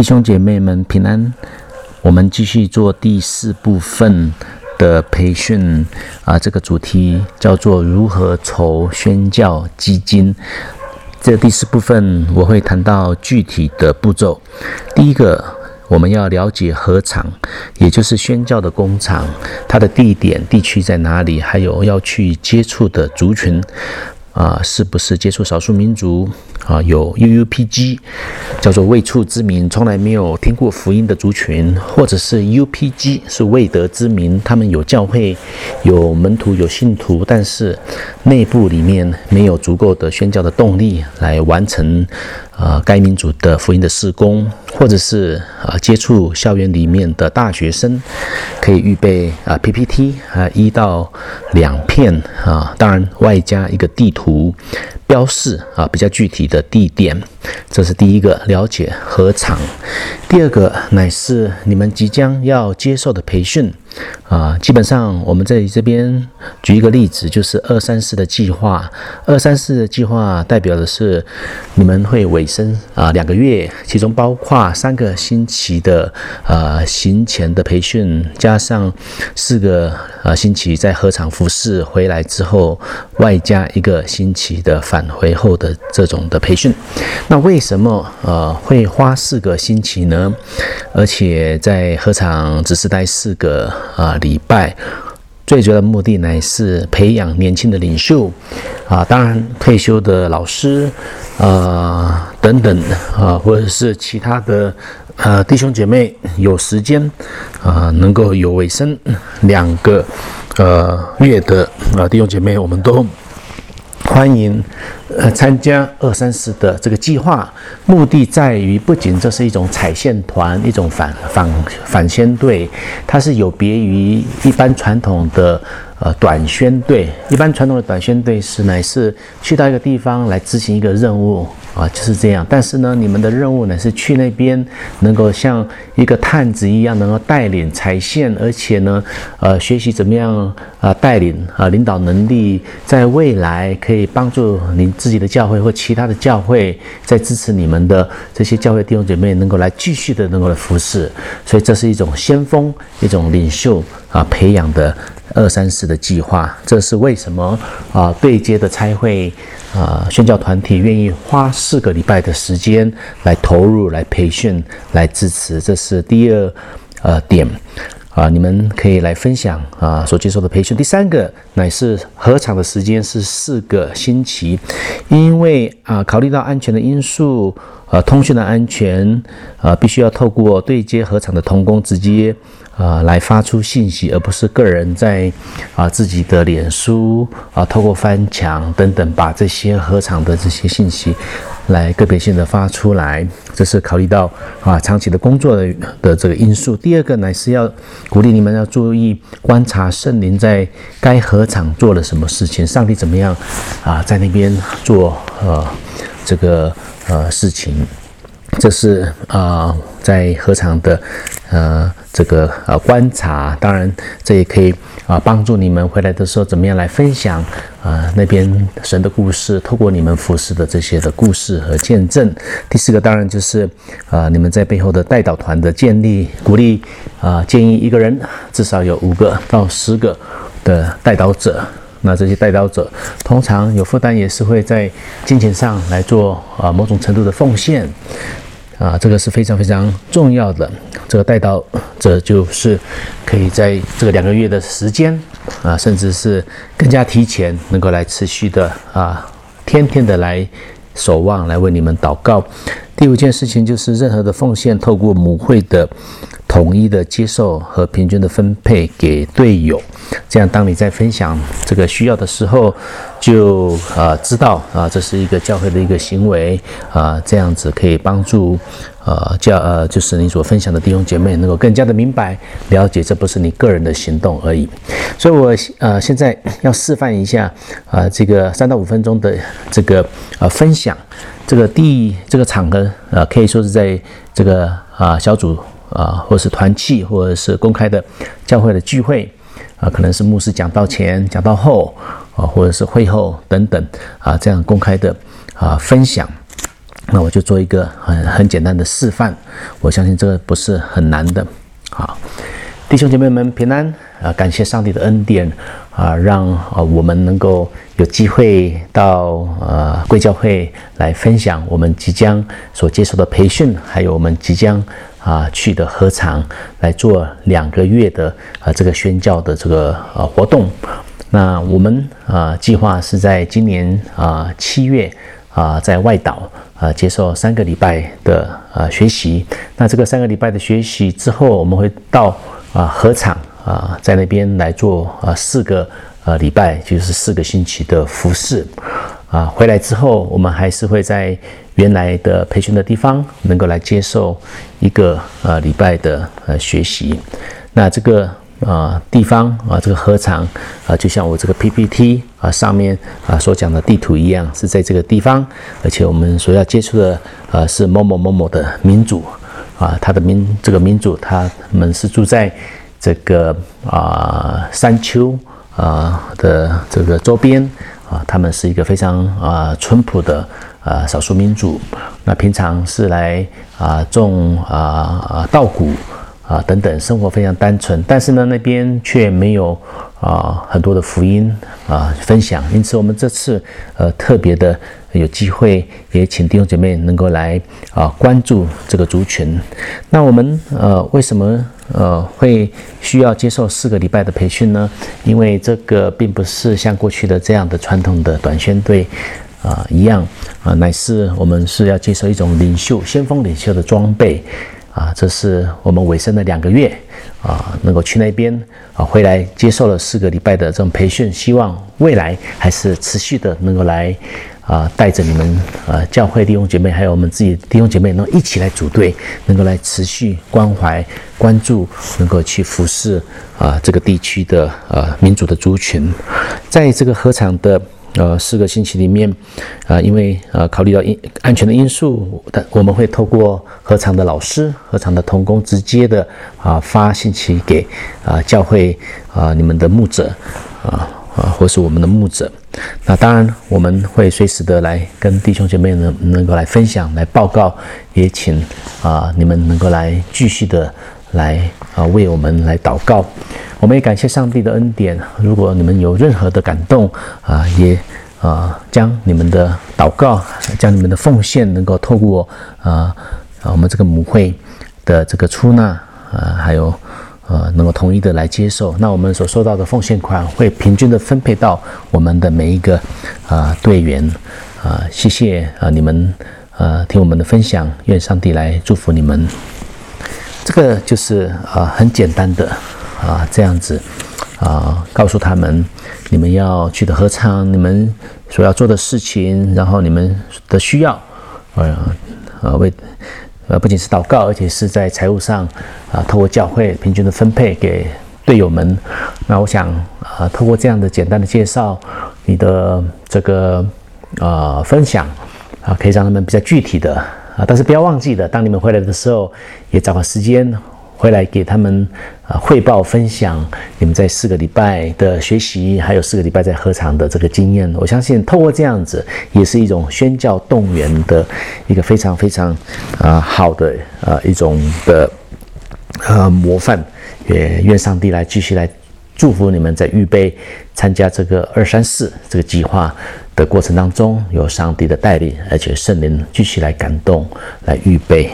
弟兄姐妹们平安，我们继续做第四部分的培训啊，这个主题叫做如何筹宣教基金。这第四部分我会谈到具体的步骤。第一个，我们要了解合场，也就是宣教的工厂，它的地点、地区在哪里，还有要去接触的族群。啊，是不是接触少数民族啊？有 UUPG，叫做未处之民，从来没有听过福音的族群，或者是 UPG，是未得之民，他们有教会、有门徒、有信徒，但是内部里面没有足够的宣教的动力来完成呃该民族的福音的事工，或者是呃接触校园里面的大学生，可以预备啊 PPT 啊一到两片啊，当然外加一个地。图标示啊，比较具体的地点，这是第一个了解何场。第二个乃是你们即将要接受的培训。啊，基本上我们在这边举一个例子，就是二三四的计划。二三四的计划代表的是你们会尾声啊两个月，其中包括三个星期的呃行前的培训，加上四个呃星期在合场服侍回来之后，外加一个星期的返回后的这种的培训。那为什么呃会花四个星期呢？而且在合场只是待四个。啊，礼拜最主要的目的乃是培养年轻的领袖啊，当然退休的老师啊等等啊，或者是其他的呃弟兄姐妹有时间啊，能够有尾声两个呃月的啊弟兄姐妹，我们都。欢迎，呃，参加二三四的这个计划，目的在于不仅这是一种彩线团，一种反反反先队，它是有别于一般传统的呃短宣队。一般传统的短宣队是乃是去到一个地方来执行一个任务。啊，就是这样。但是呢，你们的任务呢是去那边，能够像一个探子一样，能够带领踩线，而且呢，呃，学习怎么样啊带领啊领导能力，在未来可以帮助您自己的教会或其他的教会，在支持你们的这些教会弟兄姐妹，能够来继续的能够来服侍。所以这是一种先锋，一种领袖啊培养的。二三四的计划，这是为什么啊？对接的差会啊，宣教团体愿意花四个礼拜的时间来投入、来培训、来支持，这是第二呃点啊。你们可以来分享啊所接受的培训。第三个乃是合场的时间是四个星期，因为啊，考虑到安全的因素。啊，通讯的安全啊，必须要透过对接合场的同工直接啊来发出信息，而不是个人在啊自己的脸书啊透过翻墙等等把这些合场的这些信息来个别性的发出来。这是考虑到啊长期的工作的的这个因素。第二个呢是要鼓励你们要注意观察圣灵在该合场做了什么事情，上帝怎么样啊在那边做呃这个。呃，事情，这是啊，在合场的呃这个呃观察，当然这也可以啊帮助你们回来的时候怎么样来分享啊那边神的故事，透过你们服侍的这些的故事和见证。第四个当然就是啊你们在背后的带导团的建立，鼓励啊建议一个人至少有五个到十个的带导者。那这些带导者通常有负担，也是会在金钱上来做啊某种程度的奉献，啊，这个是非常非常重要的。这个带到，这就是可以在这个两个月的时间啊，甚至是更加提前，能够来持续的啊，天天的来守望，来为你们祷告。第五件事情就是任何的奉献，透过母会的。统一的接受和平均的分配给队友，这样当你在分享这个需要的时候，就呃知道啊这是一个教会的一个行为啊，这样子可以帮助呃教呃就是你所分享的弟兄姐妹能够更加的明白了解，这不是你个人的行动而已。所以我呃现在要示范一下啊这个三到五分钟的这个呃分享，这个第这个场合呃可以说是在这个啊小组。啊，或是团契，或者是公开的教会的聚会，啊，可能是牧师讲到前、讲到后，啊，或者是会后等等，啊，这样公开的啊分享。那我就做一个很很简单的示范，我相信这个不是很难的。好，弟兄姐妹们平安啊！感谢上帝的恩典啊，让啊我们能够有机会到呃贵教会来分享我们即将所接受的培训，还有我们即将啊去的合场来做两个月的啊这个宣教的这个呃活动。那我们啊计划是在今年啊七月啊在外岛。啊，接受三个礼拜的呃学习，那这个三个礼拜的学习之后，我们会到啊合场啊，在那边来做啊四个呃礼拜，就是四个星期的服饰啊。回来之后，我们还是会在原来的培训的地方，能够来接受一个呃礼拜的呃学习。那这个。啊，地方啊，这个合场啊，就像我这个 PPT 啊上面啊所讲的地图一样，是在这个地方，而且我们所要接触的呃是某某某某的民主啊，他的民这个民主，他们是住在这个啊山丘啊的这个周边啊，他们是一个非常啊淳朴的啊少数民族，那平常是来啊种啊啊稻谷。啊，等等，生活非常单纯，但是呢，那边却没有啊很多的福音啊分享，因此我们这次呃特别的有机会，也请弟兄姐妹能够来啊关注这个族群。那我们呃为什么呃会需要接受四个礼拜的培训呢？因为这个并不是像过去的这样的传统的短宣队啊一样啊，乃是我们是要接受一种领袖、先锋领袖的装备。啊，这是我们尾声的两个月啊，能够去那边啊，回来接受了四个礼拜的这种培训，希望未来还是持续的能够来啊，带着你们啊，教会弟兄姐妹，还有我们自己弟兄姐妹，能一起来组队，能够来持续关怀、关注，能够去服侍啊这个地区的呃民族的族群，在这个合场的。呃，四个星期里面，啊，因为呃考虑到因安全的因素，但我们会透过合场的老师、合场的同工，直接的啊发信息给啊教会啊你们的牧者啊啊或是我们的牧者。那当然我们会随时的来跟弟兄姐妹能能够来分享、来报告，也请啊你们能够来继续的来啊为我们来祷告。我们也感谢上帝的恩典。如果你们有任何的感动啊，也啊将你们的祷告，将你们的奉献，能够透过啊啊我们这个母会的这个出纳啊，还有呃能够统一的来接受，那我们所收到的奉献款会平均的分配到我们的每一个啊队员啊。谢谢啊你们啊听我们的分享，愿上帝来祝福你们。这个就是啊很简单的。啊，这样子，啊，告诉他们，你们要去的合唱，你们所要做的事情，然后你们的需要，呃，呃，为，呃，不仅是祷告，而且是在财务上，啊，透过教会平均的分配给队友们。那我想，啊，透过这样的简单的介绍，你的这个，呃，分享，啊，可以让他们比较具体的，啊，但是不要忘记的，当你们回来的时候，也找个时间。回来给他们啊汇报分享你们在四个礼拜的学习，还有四个礼拜在合场的这个经验。我相信透过这样子，也是一种宣教动员的一个非常非常啊好的啊一种的呃模范。也愿上帝来继续来祝福你们，在预备参加这个二三四这个计划的过程当中，有上帝的带领，而且圣灵继续来感动，来预备。